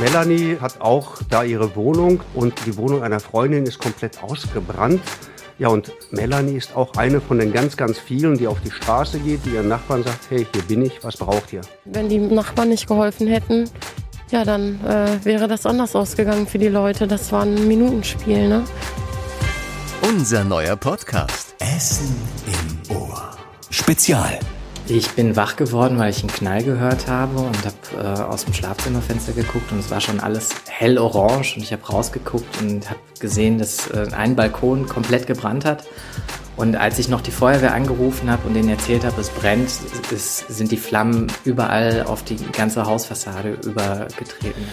Melanie hat auch da ihre Wohnung und die Wohnung einer Freundin ist komplett ausgebrannt. Ja, und Melanie ist auch eine von den ganz, ganz vielen, die auf die Straße geht, die ihren Nachbarn sagt, hey, hier bin ich, was braucht ihr? Wenn die Nachbarn nicht geholfen hätten, ja, dann äh, wäre das anders ausgegangen für die Leute. Das war ein Minutenspiel, ne? Unser neuer Podcast. Essen im Ohr. Spezial. Ich bin wach geworden, weil ich einen Knall gehört habe und habe äh, aus dem Schlafzimmerfenster geguckt und es war schon alles hell orange und ich habe rausgeguckt und habe gesehen, dass äh, ein Balkon komplett gebrannt hat und als ich noch die Feuerwehr angerufen habe und denen erzählt habe, es brennt, es sind die Flammen überall auf die ganze Hausfassade übergetreten.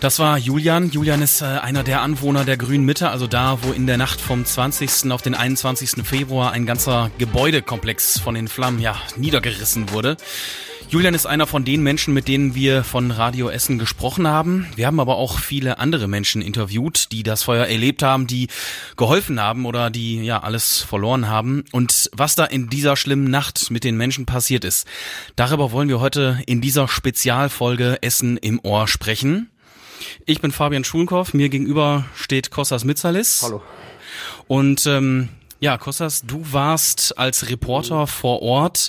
Das war Julian. Julian ist äh, einer der Anwohner der Grünen Mitte, also da, wo in der Nacht vom 20. auf den 21. Februar ein ganzer Gebäudekomplex von den Flammen ja niedergerissen wurde. Julian ist einer von den Menschen, mit denen wir von Radio Essen gesprochen haben. Wir haben aber auch viele andere Menschen interviewt, die das Feuer erlebt haben, die geholfen haben oder die ja alles verloren haben. Und was da in dieser schlimmen Nacht mit den Menschen passiert ist, darüber wollen wir heute in dieser Spezialfolge Essen im Ohr sprechen. Ich bin Fabian Schulenkow, mir gegenüber steht Kostas Mitzalis. Hallo. Und ähm, ja, Kostas, du warst als Reporter vor Ort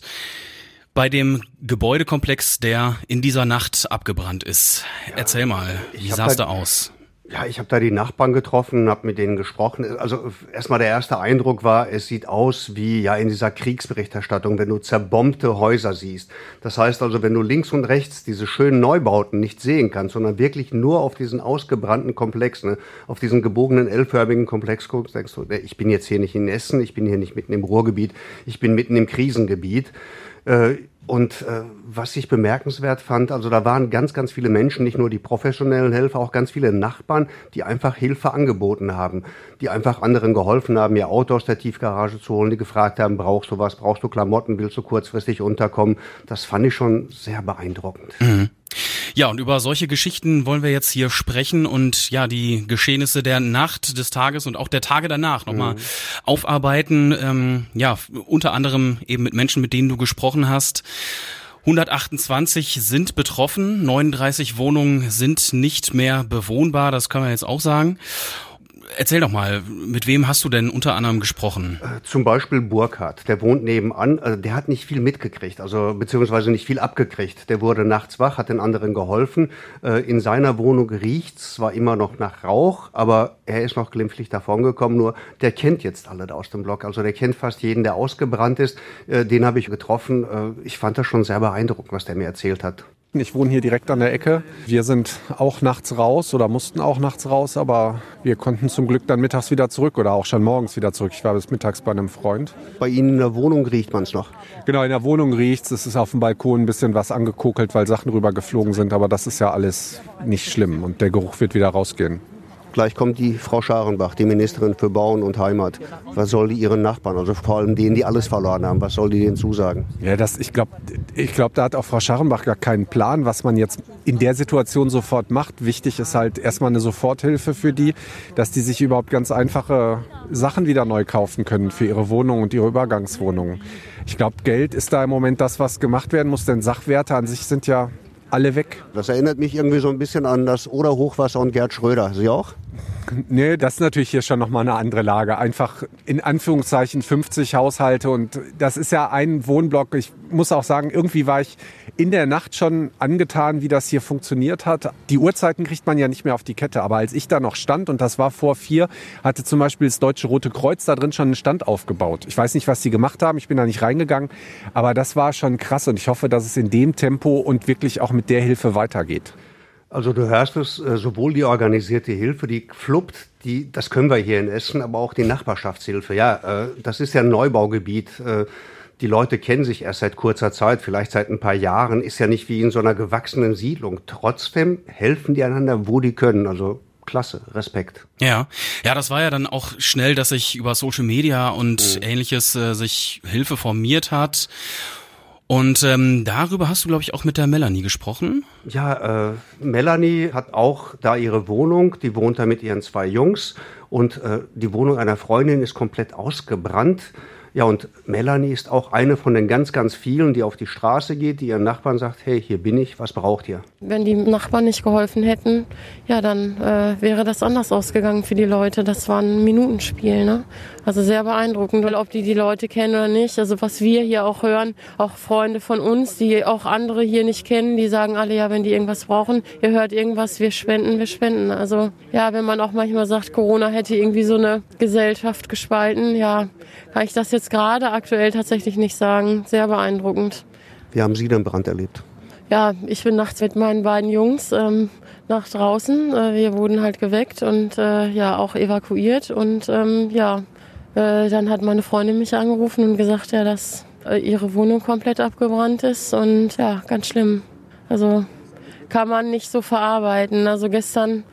bei dem Gebäudekomplex, der in dieser Nacht abgebrannt ist. Ja, Erzähl mal, wie sah es da aus? Ja, ich habe da die Nachbarn getroffen, habe mit denen gesprochen. Also erstmal der erste Eindruck war, es sieht aus wie ja in dieser Kriegsberichterstattung, wenn du zerbombte Häuser siehst. Das heißt also, wenn du links und rechts diese schönen Neubauten nicht sehen kannst, sondern wirklich nur auf diesen ausgebrannten Komplex, ne, auf diesen gebogenen L-förmigen Komplex guckst, denkst du, ich bin jetzt hier nicht in Essen, ich bin hier nicht mitten im Ruhrgebiet, ich bin mitten im Krisengebiet. Äh, und äh, was ich bemerkenswert fand, also da waren ganz, ganz viele Menschen, nicht nur die professionellen Helfer, auch ganz viele Nachbarn, die einfach Hilfe angeboten haben, die einfach anderen geholfen haben, ihr Auto aus der Tiefgarage zu holen, die gefragt haben, brauchst du was, brauchst du Klamotten, willst du kurzfristig unterkommen. Das fand ich schon sehr beeindruckend. Mhm. Ja, und über solche Geschichten wollen wir jetzt hier sprechen und ja, die Geschehnisse der Nacht, des Tages und auch der Tage danach nochmal mhm. aufarbeiten. Ähm, ja, unter anderem eben mit Menschen, mit denen du gesprochen hast. 128 sind betroffen, 39 Wohnungen sind nicht mehr bewohnbar, das können wir jetzt auch sagen. Erzähl doch mal, mit wem hast du denn unter anderem gesprochen? Äh, zum Beispiel Burkhardt, der wohnt nebenan, also der hat nicht viel mitgekriegt, also beziehungsweise nicht viel abgekriegt. Der wurde nachts wach, hat den anderen geholfen. Äh, in seiner Wohnung riecht's zwar immer noch nach Rauch, aber er ist noch glimpflich davongekommen, nur der kennt jetzt alle aus dem Block. Also der kennt fast jeden, der ausgebrannt ist. Äh, den habe ich getroffen. Ich fand das schon sehr beeindruckend, was der mir erzählt hat. Ich wohne hier direkt an der Ecke. Wir sind auch nachts raus oder mussten auch nachts raus, aber wir konnten zum Glück dann mittags wieder zurück oder auch schon morgens wieder zurück. Ich war bis mittags bei einem Freund. Bei Ihnen in der Wohnung riecht man es noch? Genau, in der Wohnung riecht es. Es ist auf dem Balkon ein bisschen was angekokelt, weil Sachen rübergeflogen sind, aber das ist ja alles nicht schlimm und der Geruch wird wieder rausgehen. Gleich kommt die Frau Scharenbach, die Ministerin für Bauen und Heimat. Was soll die ihren Nachbarn, also vor allem denen, die alles verloren haben, was soll die denen zusagen? Ja, das, ich glaube, ich glaub, da hat auch Frau Scharenbach gar keinen Plan, was man jetzt in der Situation sofort macht. Wichtig ist halt erstmal eine Soforthilfe für die, dass die sich überhaupt ganz einfache Sachen wieder neu kaufen können für ihre Wohnung und ihre Übergangswohnungen. Ich glaube, Geld ist da im Moment das, was gemacht werden muss, denn Sachwerte an sich sind ja alle weg. Das erinnert mich irgendwie so ein bisschen an das Oder-Hochwasser und Gerd Schröder. Sie auch? Nee, das ist natürlich hier schon nochmal eine andere Lage. Einfach in Anführungszeichen 50 Haushalte und das ist ja ein Wohnblock. Ich muss auch sagen, irgendwie war ich in der Nacht schon angetan, wie das hier funktioniert hat. Die Uhrzeiten kriegt man ja nicht mehr auf die Kette, aber als ich da noch stand und das war vor vier, hatte zum Beispiel das Deutsche Rote Kreuz da drin schon einen Stand aufgebaut. Ich weiß nicht, was die gemacht haben, ich bin da nicht reingegangen, aber das war schon krass und ich hoffe, dass es in dem Tempo und wirklich auch mit der Hilfe weitergeht. Also du hörst es, äh, sowohl die organisierte Hilfe, die fluppt, die, das können wir hier in Essen, aber auch die Nachbarschaftshilfe. Ja, äh, das ist ja ein Neubaugebiet. Äh, die Leute kennen sich erst seit kurzer Zeit, vielleicht seit ein paar Jahren, ist ja nicht wie in so einer gewachsenen Siedlung. Trotzdem helfen die einander, wo die können. Also klasse, Respekt. Ja, ja, das war ja dann auch schnell, dass sich über Social Media und mhm. ähnliches äh, sich Hilfe formiert hat. Und ähm, darüber hast du, glaube ich, auch mit der Melanie gesprochen. Ja, äh, Melanie hat auch da ihre Wohnung. Die wohnt da mit ihren zwei Jungs. Und äh, die Wohnung einer Freundin ist komplett ausgebrannt. Ja, und Melanie ist auch eine von den ganz, ganz vielen, die auf die Straße geht, die ihren Nachbarn sagt, hey, hier bin ich, was braucht ihr? Wenn die Nachbarn nicht geholfen hätten, ja, dann äh, wäre das anders ausgegangen für die Leute. Das war ein Minutenspiel, ne? Also sehr beeindruckend, weil ob die die Leute kennen oder nicht. Also was wir hier auch hören, auch Freunde von uns, die auch andere hier nicht kennen, die sagen alle, ja, wenn die irgendwas brauchen, ihr hört irgendwas, wir spenden, wir spenden. Also ja, wenn man auch manchmal sagt, Corona hätte irgendwie so eine Gesellschaft gespalten, ja, kann ich das jetzt gerade aktuell tatsächlich nicht sagen. Sehr beeindruckend. Wie haben Sie den Brand erlebt? Ja, ich bin nachts mit meinen beiden Jungs ähm, nach draußen. Äh, wir wurden halt geweckt und äh, ja auch evakuiert und ähm, ja, äh, dann hat meine Freundin mich angerufen und gesagt, ja, dass äh, ihre Wohnung komplett abgebrannt ist und ja, ganz schlimm. Also kann man nicht so verarbeiten. Also gestern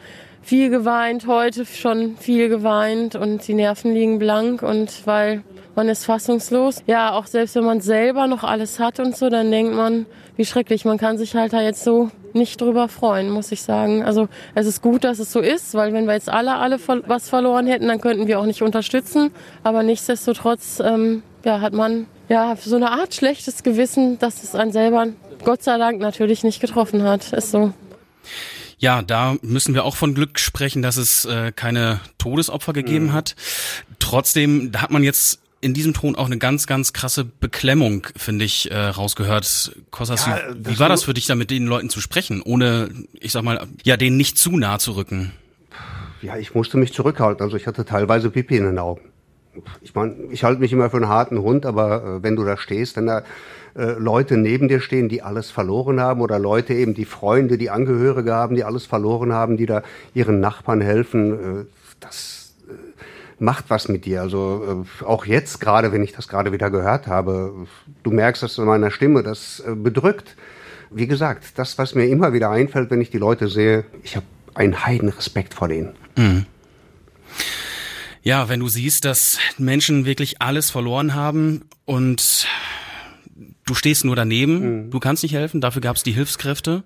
viel geweint, heute schon viel geweint und die Nerven liegen blank und weil man ist fassungslos. Ja, auch selbst wenn man selber noch alles hat und so, dann denkt man, wie schrecklich. Man kann sich halt da jetzt so nicht drüber freuen, muss ich sagen. Also es ist gut, dass es so ist, weil wenn wir jetzt alle alle was verloren hätten, dann könnten wir auch nicht unterstützen. Aber nichtsdestotrotz ähm, ja, hat man ja so eine Art schlechtes Gewissen, dass es einen selber Gott sei Dank natürlich nicht getroffen hat. Ist so. Ja, da müssen wir auch von Glück sprechen, dass es äh, keine Todesopfer gegeben mhm. hat. Trotzdem, da hat man jetzt in diesem Ton auch eine ganz, ganz krasse Beklemmung, finde ich, äh, rausgehört. Kostas, ja, wie, wie war das für dich, da mit den Leuten zu sprechen, ohne, ich sag mal, ja, denen nicht zu nah zu rücken? Ja, ich musste mich zurückhalten. Also ich hatte teilweise Pipi in den Augen. Ich meine, ich halte mich immer für einen harten Hund, aber äh, wenn du da stehst, wenn da äh, Leute neben dir stehen, die alles verloren haben oder Leute eben, die Freunde, die Angehörige haben, die alles verloren haben, die da ihren Nachbarn helfen, äh, das macht was mit dir. Also äh, auch jetzt gerade, wenn ich das gerade wieder gehört habe, du merkst das in meiner Stimme, das äh, bedrückt. Wie gesagt, das, was mir immer wieder einfällt, wenn ich die Leute sehe, ich habe einen heiden Respekt vor denen. Mhm. Ja, wenn du siehst, dass Menschen wirklich alles verloren haben und du stehst nur daneben, mhm. du kannst nicht helfen, dafür gab es die Hilfskräfte.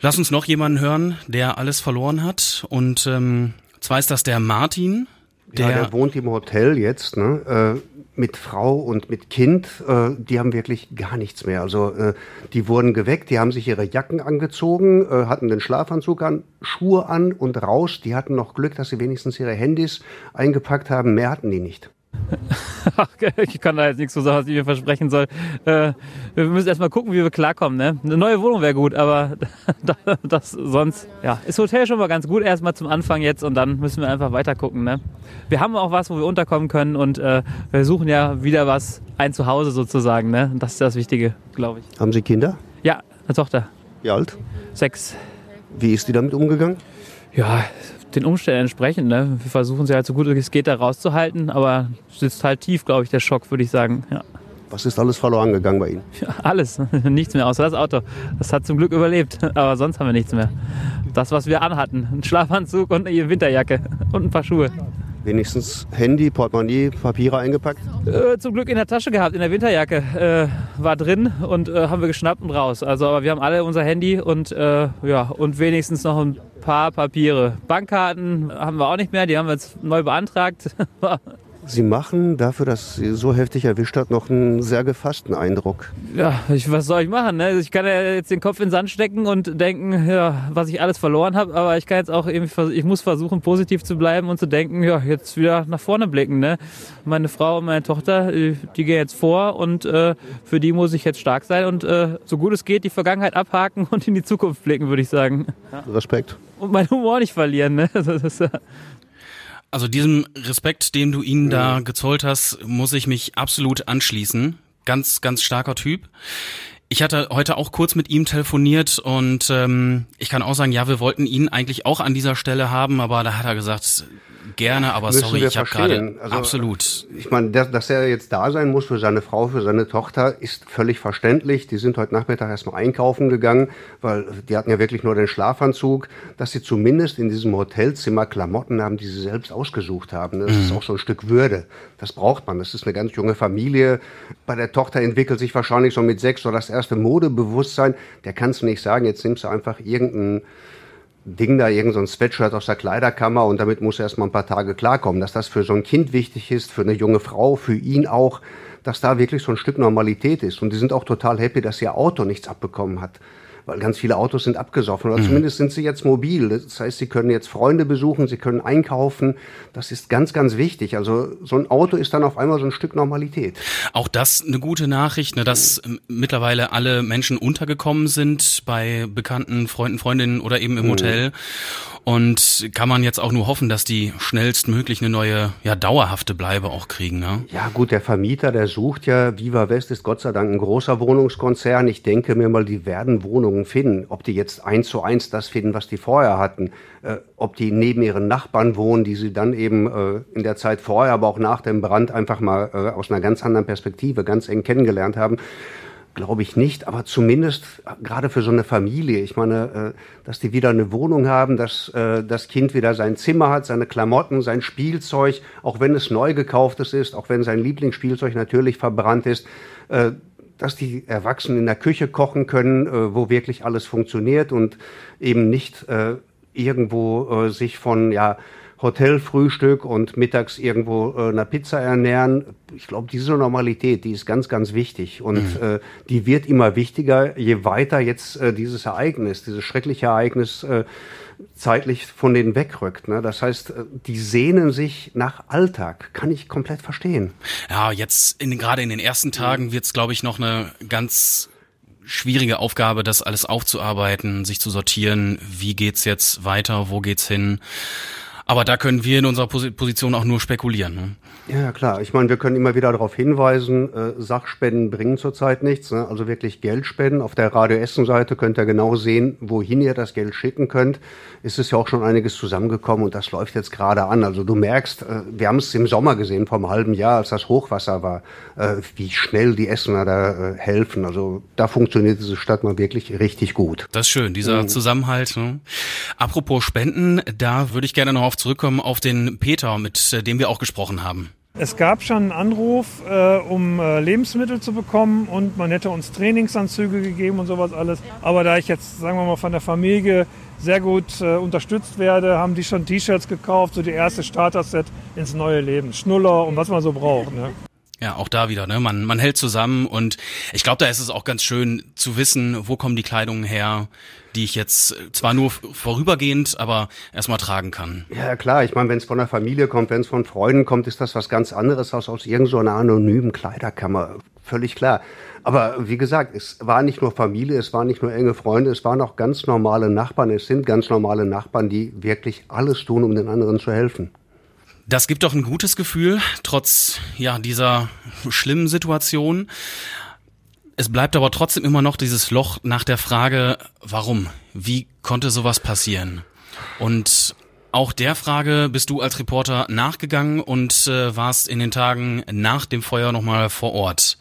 Lass uns noch jemanden hören, der alles verloren hat und ähm, zwar ist das der Martin. Der, ja, der wohnt im Hotel jetzt, ne? Äh, mit Frau und mit Kind. Äh, die haben wirklich gar nichts mehr. Also äh, die wurden geweckt, die haben sich ihre Jacken angezogen, äh, hatten den Schlafanzug an, Schuhe an und raus. Die hatten noch Glück, dass sie wenigstens ihre Handys eingepackt haben. Mehr hatten die nicht. ich kann da jetzt nichts so sagen, was ich mir versprechen soll. Äh, wir müssen erstmal gucken, wie wir klarkommen. Ne? Eine neue Wohnung wäre gut, aber das sonst, ja, ist Hotel schon mal ganz gut erstmal zum Anfang jetzt und dann müssen wir einfach weiter gucken. Ne? Wir haben auch was, wo wir unterkommen können und äh, wir suchen ja wieder was, ein Zuhause sozusagen. Ne? das ist das Wichtige, glaube ich. Haben Sie Kinder? Ja, eine Tochter. Wie alt? Sechs. Wie ist die damit umgegangen? Ja, den Umständen entsprechend. Ne? Wir versuchen sie halt so gut es geht da rauszuhalten, aber sitzt halt tief, glaube ich, der Schock, würde ich sagen. Ja. Was ist alles verloren gegangen bei Ihnen? Ja, alles, nichts mehr, außer das Auto. Das hat zum Glück überlebt, aber sonst haben wir nichts mehr. Das, was wir anhatten, ein Schlafanzug und eine Winterjacke und ein paar Schuhe. Wenigstens Handy, Portemonnaie, Papiere eingepackt? Äh, zum Glück in der Tasche gehabt, in der Winterjacke. Äh, war drin und äh, haben wir geschnappt und raus. Also, aber wir haben alle unser Handy und, äh, ja, und wenigstens noch ein paar Papiere. Bankkarten haben wir auch nicht mehr, die haben wir jetzt neu beantragt. Sie machen dafür, dass Sie so heftig erwischt hat, noch einen sehr gefassten Eindruck. Ja, ich, was soll ich machen? Ne? Ich kann ja jetzt den Kopf in den Sand stecken und denken, ja, was ich alles verloren habe, aber ich kann jetzt auch irgendwie, ich muss versuchen, positiv zu bleiben und zu denken, ja, jetzt wieder nach vorne blicken. Ne? Meine Frau und meine Tochter, die, die gehen jetzt vor und äh, für die muss ich jetzt stark sein und äh, so gut es geht, die Vergangenheit abhaken und in die Zukunft blicken, würde ich sagen. Ja. Respekt. Und meinen Humor nicht verlieren. Ne? Das ist, also diesem Respekt, den du ihnen da mhm. gezollt hast, muss ich mich absolut anschließen. Ganz, ganz starker Typ. Ich hatte heute auch kurz mit ihm telefoniert und ähm, ich kann auch sagen, ja, wir wollten ihn eigentlich auch an dieser Stelle haben, aber da hat er gesagt, gerne, aber Müssen sorry, ich habe gerade also, absolut. Ich meine, dass er jetzt da sein muss für seine Frau, für seine Tochter, ist völlig verständlich. Die sind heute Nachmittag erstmal einkaufen gegangen, weil die hatten ja wirklich nur den Schlafanzug, dass sie zumindest in diesem Hotelzimmer Klamotten haben, die sie selbst ausgesucht haben. Das mhm. ist auch so ein Stück Würde. Das braucht man. Das ist eine ganz junge Familie. Bei der Tochter entwickelt sich wahrscheinlich so mit sechs so das erste Modebewusstsein. Der kannst du nicht sagen, jetzt nimmst du einfach irgendeinen Ding da, irgendein Sweatshirt aus der Kleiderkammer und damit muss er erstmal ein paar Tage klarkommen. Dass das für so ein Kind wichtig ist, für eine junge Frau, für ihn auch, dass da wirklich so ein Stück Normalität ist. Und die sind auch total happy, dass ihr Auto nichts abbekommen hat weil ganz viele Autos sind abgesoffen oder mhm. zumindest sind sie jetzt mobil. Das heißt, sie können jetzt Freunde besuchen, sie können einkaufen. Das ist ganz, ganz wichtig. Also so ein Auto ist dann auf einmal so ein Stück Normalität. Auch das eine gute Nachricht, ne, dass mhm. mittlerweile alle Menschen untergekommen sind bei bekannten Freunden, Freundinnen oder eben im mhm. Hotel. Und kann man jetzt auch nur hoffen, dass die schnellstmöglich eine neue, ja, dauerhafte Bleibe auch kriegen, ne? Ja, gut, der Vermieter, der sucht ja, Viva West ist Gott sei Dank ein großer Wohnungskonzern. Ich denke mir mal, die werden Wohnungen finden. Ob die jetzt eins zu eins das finden, was die vorher hatten, äh, ob die neben ihren Nachbarn wohnen, die sie dann eben äh, in der Zeit vorher, aber auch nach dem Brand einfach mal äh, aus einer ganz anderen Perspektive ganz eng kennengelernt haben glaube ich nicht, aber zumindest gerade für so eine Familie. Ich meine, äh, dass die wieder eine Wohnung haben, dass äh, das Kind wieder sein Zimmer hat, seine Klamotten, sein Spielzeug, auch wenn es neu gekauftes ist, auch wenn sein Lieblingsspielzeug natürlich verbrannt ist, äh, dass die Erwachsenen in der Küche kochen können, wo wirklich alles funktioniert und eben nicht irgendwo sich von ja Hotelfrühstück und mittags irgendwo äh, einer Pizza ernähren. Ich glaube, diese Normalität, die ist ganz, ganz wichtig. Und mhm. äh, die wird immer wichtiger, je weiter jetzt äh, dieses Ereignis, dieses schreckliche Ereignis äh, zeitlich von denen wegrückt. Ne? Das heißt, äh, die sehnen sich nach Alltag. Kann ich komplett verstehen. Ja, jetzt in, gerade in den ersten Tagen wird es, glaube ich, noch eine ganz schwierige Aufgabe, das alles aufzuarbeiten, sich zu sortieren. Wie geht's jetzt weiter? Wo geht's hin? Aber da können wir in unserer Position auch nur spekulieren. Ne? Ja, klar. Ich meine, wir können immer wieder darauf hinweisen, äh, Sachspenden bringen zurzeit nichts. Ne? Also wirklich Geld spenden. Auf der Radio Essen-Seite könnt ihr genau sehen, wohin ihr das Geld schicken könnt. Ist es ja auch schon einiges zusammengekommen und das läuft jetzt gerade an. Also du merkst, äh, wir haben es im Sommer gesehen, vor einem halben Jahr, als das Hochwasser war, äh, wie schnell die Essener da äh, helfen. Also da funktioniert diese Stadt mal wirklich richtig gut. Das ist schön, dieser mhm. Zusammenhalt. Ne? Apropos Spenden, da würde ich gerne noch auf zurückkommen auf den Peter, mit äh, dem wir auch gesprochen haben. Es gab schon einen Anruf, äh, um äh, Lebensmittel zu bekommen und man hätte uns Trainingsanzüge gegeben und sowas alles. Aber da ich jetzt, sagen wir mal, von der Familie sehr gut äh, unterstützt werde, haben die schon T-Shirts gekauft, so die erste Starter-Set ins neue Leben. Schnuller und was man so braucht. Ne? Ja, auch da wieder, ne? Man, man hält zusammen und ich glaube, da ist es auch ganz schön zu wissen, wo kommen die Kleidungen her, die ich jetzt zwar nur vorübergehend, aber erstmal tragen kann. Ja, klar. Ich meine, wenn es von der Familie kommt, wenn es von Freunden kommt, ist das was ganz anderes als aus irgendeiner so anonymen Kleiderkammer. Völlig klar. Aber wie gesagt, es war nicht nur Familie, es waren nicht nur enge Freunde, es waren auch ganz normale Nachbarn. Es sind ganz normale Nachbarn, die wirklich alles tun, um den anderen zu helfen. Das gibt doch ein gutes Gefühl, trotz ja dieser schlimmen Situation. Es bleibt aber trotzdem immer noch dieses Loch nach der Frage, warum? Wie konnte sowas passieren? Und auch der Frage bist du als Reporter nachgegangen und äh, warst in den Tagen nach dem Feuer nochmal vor Ort.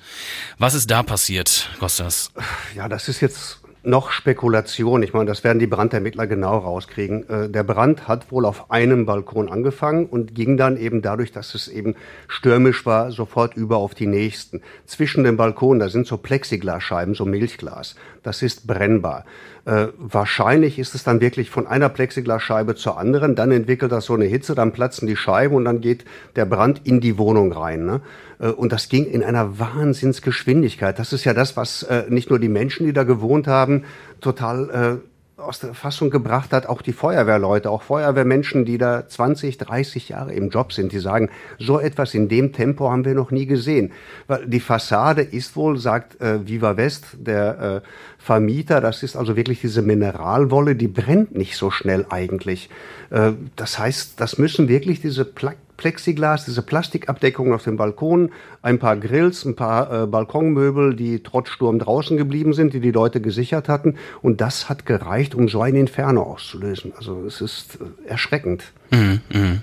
Was ist da passiert, Kostas? Ja, das ist jetzt noch Spekulation. Ich meine, das werden die Brandermittler genau rauskriegen. Äh, der Brand hat wohl auf einem Balkon angefangen und ging dann eben dadurch, dass es eben stürmisch war, sofort über auf die nächsten. Zwischen den Balkonen, da sind so Plexiglasscheiben, so Milchglas. Das ist brennbar. Äh, wahrscheinlich ist es dann wirklich von einer Plexiglasscheibe zur anderen. Dann entwickelt das so eine Hitze, dann platzen die Scheiben und dann geht der Brand in die Wohnung rein. Ne? Äh, und das ging in einer Wahnsinnsgeschwindigkeit. Das ist ja das, was äh, nicht nur die Menschen, die da gewohnt haben, total äh, aus der Fassung gebracht hat, auch die Feuerwehrleute, auch Feuerwehrmenschen, die da 20, 30 Jahre im Job sind, die sagen, so etwas in dem Tempo haben wir noch nie gesehen. Weil die Fassade ist wohl, sagt äh, Viva West, der äh, Vermieter, das ist also wirklich diese Mineralwolle, die brennt nicht so schnell eigentlich. Äh, das heißt, das müssen wirklich diese Pla Plexiglas, diese Plastikabdeckung auf dem Balkon, ein paar Grills, ein paar äh, Balkonmöbel, die trotz Sturm draußen geblieben sind, die die Leute gesichert hatten. Und das hat gereicht, um so ein Inferno auszulösen. Also es ist äh, erschreckend. Mhm, mh.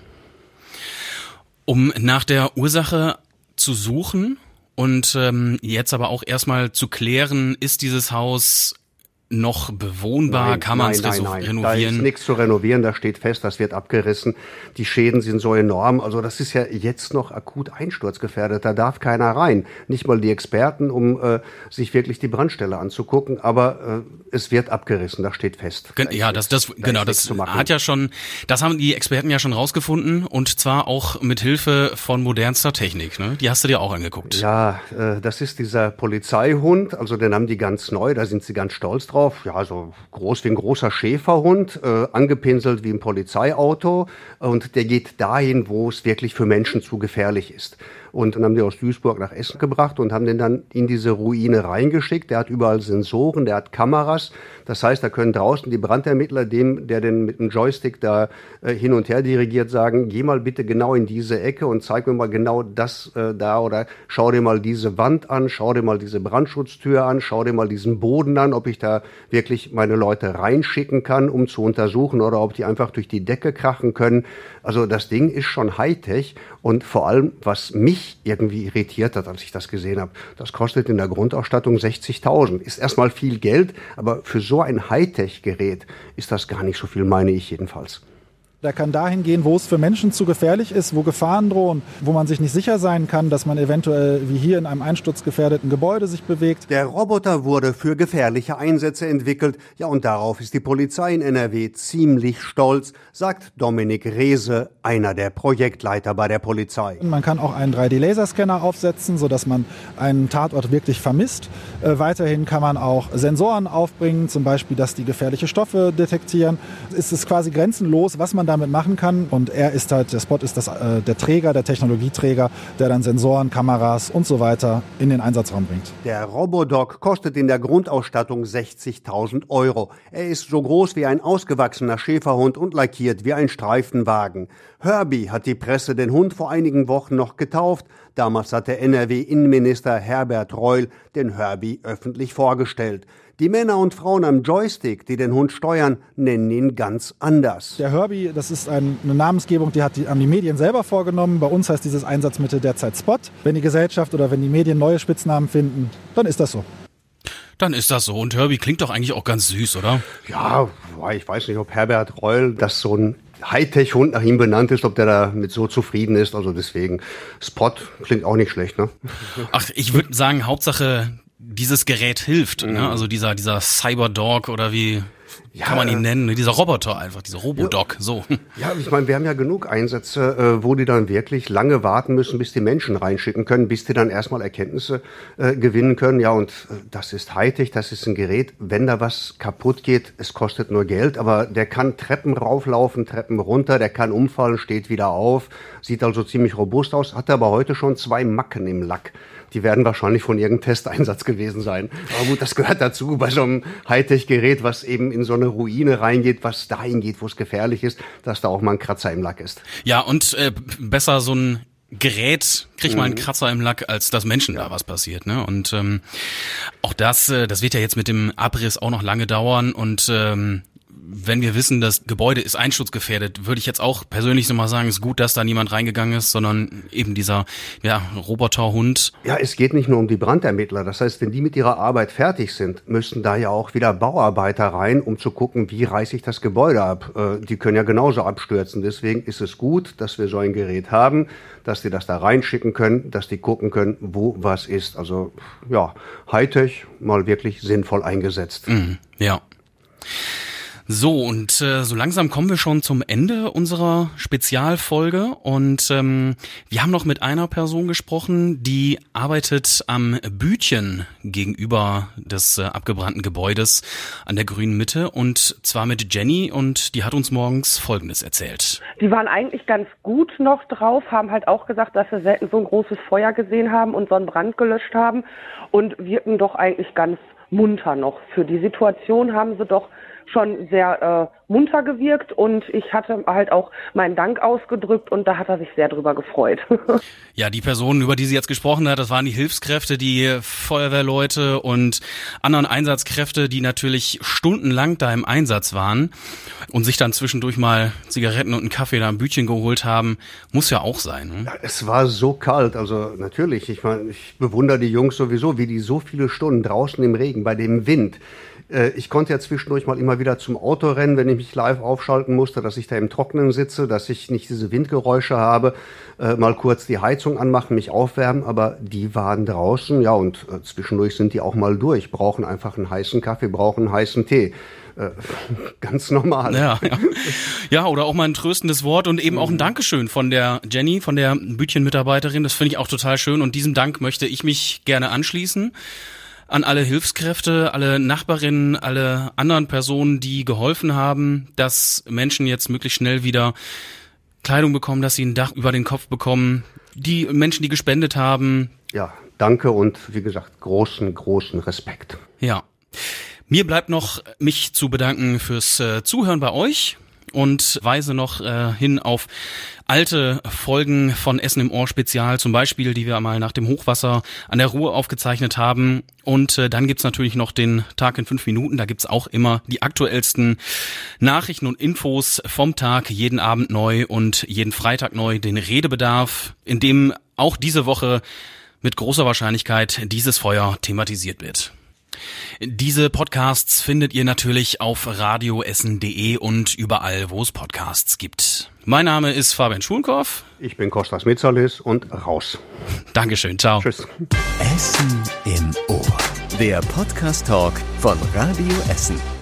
Um nach der Ursache zu suchen und ähm, jetzt aber auch erstmal zu klären, ist dieses Haus noch bewohnbar? Nein, Kann man es renovieren? Da ist nichts zu renovieren, da steht fest, das wird abgerissen. Die Schäden sind so enorm. Also das ist ja jetzt noch akut einsturzgefährdet. Da darf keiner rein. Nicht mal die Experten, um äh, sich wirklich die Brandstelle anzugucken. Aber äh, es wird abgerissen, da steht fest. Gen Da ja, das, das, da genau, das hat ja schon, das haben die Experten ja schon rausgefunden und zwar auch mit Hilfe von modernster Technik. Ne? Die hast du dir auch angeguckt. Ja, äh, das ist dieser Polizeihund, also den haben die ganz neu, da sind sie ganz stolz drauf. Ja, so groß wie ein großer Schäferhund, äh, angepinselt wie ein Polizeiauto und der geht dahin, wo es wirklich für Menschen zu gefährlich ist. Und dann haben die aus Duisburg nach Essen gebracht und haben den dann in diese Ruine reingeschickt. Der hat überall Sensoren, der hat Kameras. Das heißt, da können draußen die Brandermittler dem, der den mit dem Joystick da äh, hin und her dirigiert, sagen, geh mal bitte genau in diese Ecke und zeig mir mal genau das äh, da oder schau dir mal diese Wand an, schau dir mal diese Brandschutztür an, schau dir mal diesen Boden an, ob ich da wirklich meine Leute reinschicken kann, um zu untersuchen oder ob die einfach durch die Decke krachen können. Also das Ding ist schon Hightech und vor allem, was mich irgendwie irritiert hat, als ich das gesehen habe, das kostet in der Grundausstattung 60.000. Ist erstmal viel Geld, aber für so ein Hightech-Gerät ist das gar nicht so viel, meine ich jedenfalls. Der kann dahin gehen, wo es für Menschen zu gefährlich ist, wo Gefahren drohen, wo man sich nicht sicher sein kann, dass man eventuell wie hier in einem einsturzgefährdeten Gebäude sich bewegt. Der Roboter wurde für gefährliche Einsätze entwickelt. Ja, und darauf ist die Polizei in NRW ziemlich stolz, sagt Dominik Rehse, einer der Projektleiter bei der Polizei. Man kann auch einen 3D-Laserscanner aufsetzen, sodass man einen Tatort wirklich vermisst. Äh, weiterhin kann man auch Sensoren aufbringen, zum Beispiel, dass die gefährliche Stoffe detektieren. Es ist quasi grenzenlos, was man damit machen kann. Und er ist halt, der Spot ist das, äh, der Träger, der Technologieträger, der dann Sensoren, Kameras und so weiter in den Einsatzraum bringt. Der Robodoc kostet in der Grundausstattung 60.000 Euro. Er ist so groß wie ein ausgewachsener Schäferhund und lackiert wie ein Streifenwagen. Herbie hat die Presse den Hund vor einigen Wochen noch getauft. Damals hat der NRW-Innenminister Herbert Reul den Herbie öffentlich vorgestellt. Die Männer und Frauen am Joystick, die den Hund steuern, nennen ihn ganz anders. Der Herbie, das ist ein, eine Namensgebung, die, hat die haben die Medien selber vorgenommen. Bei uns heißt dieses Einsatzmittel derzeit Spot. Wenn die Gesellschaft oder wenn die Medien neue Spitznamen finden, dann ist das so. Dann ist das so. Und Herbie klingt doch eigentlich auch ganz süß, oder? Ja, ich weiß nicht, ob Herbert Reul das so ein Hightech-Hund nach ihm benannt ist, ob der da mit so zufrieden ist. Also deswegen, Spot klingt auch nicht schlecht, ne? Ach, ich würde sagen, Hauptsache dieses Gerät hilft. Ne? Also dieser, dieser Cyberdog oder wie kann man ihn nennen? ne? Dieser Roboter einfach, dieser Robodoc, so. Ja, ich meine, wir haben ja genug Einsätze, äh, wo die dann wirklich lange warten müssen, bis die Menschen reinschicken können, bis die dann erstmal Erkenntnisse äh, gewinnen können. Ja, und äh, das ist Hightech, das ist ein Gerät. Wenn da was kaputt geht, es kostet nur Geld, aber der kann Treppen rauflaufen, Treppen runter, der kann umfallen, steht wieder auf, sieht also ziemlich robust aus, hat aber heute schon zwei Macken im Lack. Die werden wahrscheinlich von irgendeinem Testeinsatz gewesen sein. Aber gut, das gehört dazu bei so einem Hightech-Gerät, was eben in so eine Ruine reingeht, was dahin geht, wo es gefährlich ist, dass da auch mal ein Kratzer im Lack ist. Ja, und äh, besser so ein Gerät kriegt mal einen Kratzer im Lack, als dass Menschen da was passiert. Ne? Und ähm, auch das, äh, das wird ja jetzt mit dem Abriss auch noch lange dauern. Und ähm, wenn wir wissen, das Gebäude ist einsturzgefährdet, würde ich jetzt auch persönlich so mal sagen, ist gut, dass da niemand reingegangen ist, sondern eben dieser ja, Roboterhund. Ja, es geht nicht nur um die Brandermittler. Das heißt, wenn die mit ihrer Arbeit fertig sind, müssen da ja auch wieder Bauarbeiter rein, um zu gucken, wie reiße ich das Gebäude ab. Äh, die können ja genauso abstürzen. Deswegen ist es gut, dass wir so ein Gerät haben, dass die das da reinschicken können, dass die gucken können, wo was ist. Also ja, Hightech mal wirklich sinnvoll eingesetzt. Mhm, ja. So, und äh, so langsam kommen wir schon zum Ende unserer Spezialfolge. Und ähm, wir haben noch mit einer Person gesprochen, die arbeitet am Bütchen gegenüber des äh, abgebrannten Gebäudes an der grünen Mitte. Und zwar mit Jenny. Und die hat uns morgens Folgendes erzählt. Die waren eigentlich ganz gut noch drauf, haben halt auch gesagt, dass sie selten so ein großes Feuer gesehen haben und so einen Brand gelöscht haben und wirken doch eigentlich ganz munter noch. Für die Situation haben sie doch schon sehr äh, munter gewirkt und ich hatte halt auch meinen Dank ausgedrückt und da hat er sich sehr drüber gefreut. Ja, die Personen, über die sie jetzt gesprochen hat, das waren die Hilfskräfte, die Feuerwehrleute und anderen Einsatzkräfte, die natürlich stundenlang da im Einsatz waren und sich dann zwischendurch mal Zigaretten und einen Kaffee da ein Bütchen geholt haben. Muss ja auch sein. Ne? Ja, es war so kalt, also natürlich, ich meine, ich bewundere die Jungs sowieso, wie die so viele Stunden draußen im Regen bei dem Wind ich konnte ja zwischendurch mal immer wieder zum Auto rennen, wenn ich mich live aufschalten musste, dass ich da im Trockenen sitze, dass ich nicht diese Windgeräusche habe, äh, mal kurz die Heizung anmachen, mich aufwärmen, aber die waren draußen, ja, und äh, zwischendurch sind die auch mal durch, brauchen einfach einen heißen Kaffee, brauchen einen heißen Tee. Äh, ganz normal. Ja, ja. ja, oder auch mal ein tröstendes Wort und eben auch ein Dankeschön von der Jenny, von der Bütchen-Mitarbeiterin. Das finde ich auch total schön und diesem Dank möchte ich mich gerne anschließen an alle Hilfskräfte, alle Nachbarinnen, alle anderen Personen, die geholfen haben, dass Menschen jetzt möglichst schnell wieder Kleidung bekommen, dass sie ein Dach über den Kopf bekommen, die Menschen, die gespendet haben. Ja, danke und wie gesagt, großen, großen Respekt. Ja. Mir bleibt noch, mich zu bedanken fürs äh, Zuhören bei euch und weise noch äh, hin auf alte Folgen von Essen im Ohr Spezial, zum Beispiel, die wir mal nach dem Hochwasser an der Ruhr aufgezeichnet haben. Und äh, dann gibt's natürlich noch den Tag in fünf Minuten. Da gibt's auch immer die aktuellsten Nachrichten und Infos vom Tag, jeden Abend neu und jeden Freitag neu, den Redebedarf, in dem auch diese Woche mit großer Wahrscheinlichkeit dieses Feuer thematisiert wird. Diese Podcasts findet ihr natürlich auf radioessen.de und überall, wo es Podcasts gibt. Mein Name ist Fabian Schulkow. Ich bin Kostas Mitzalis und raus. Dankeschön, ciao. Tschüss. Essen im Ohr. Der Podcast-Talk von Radio Essen.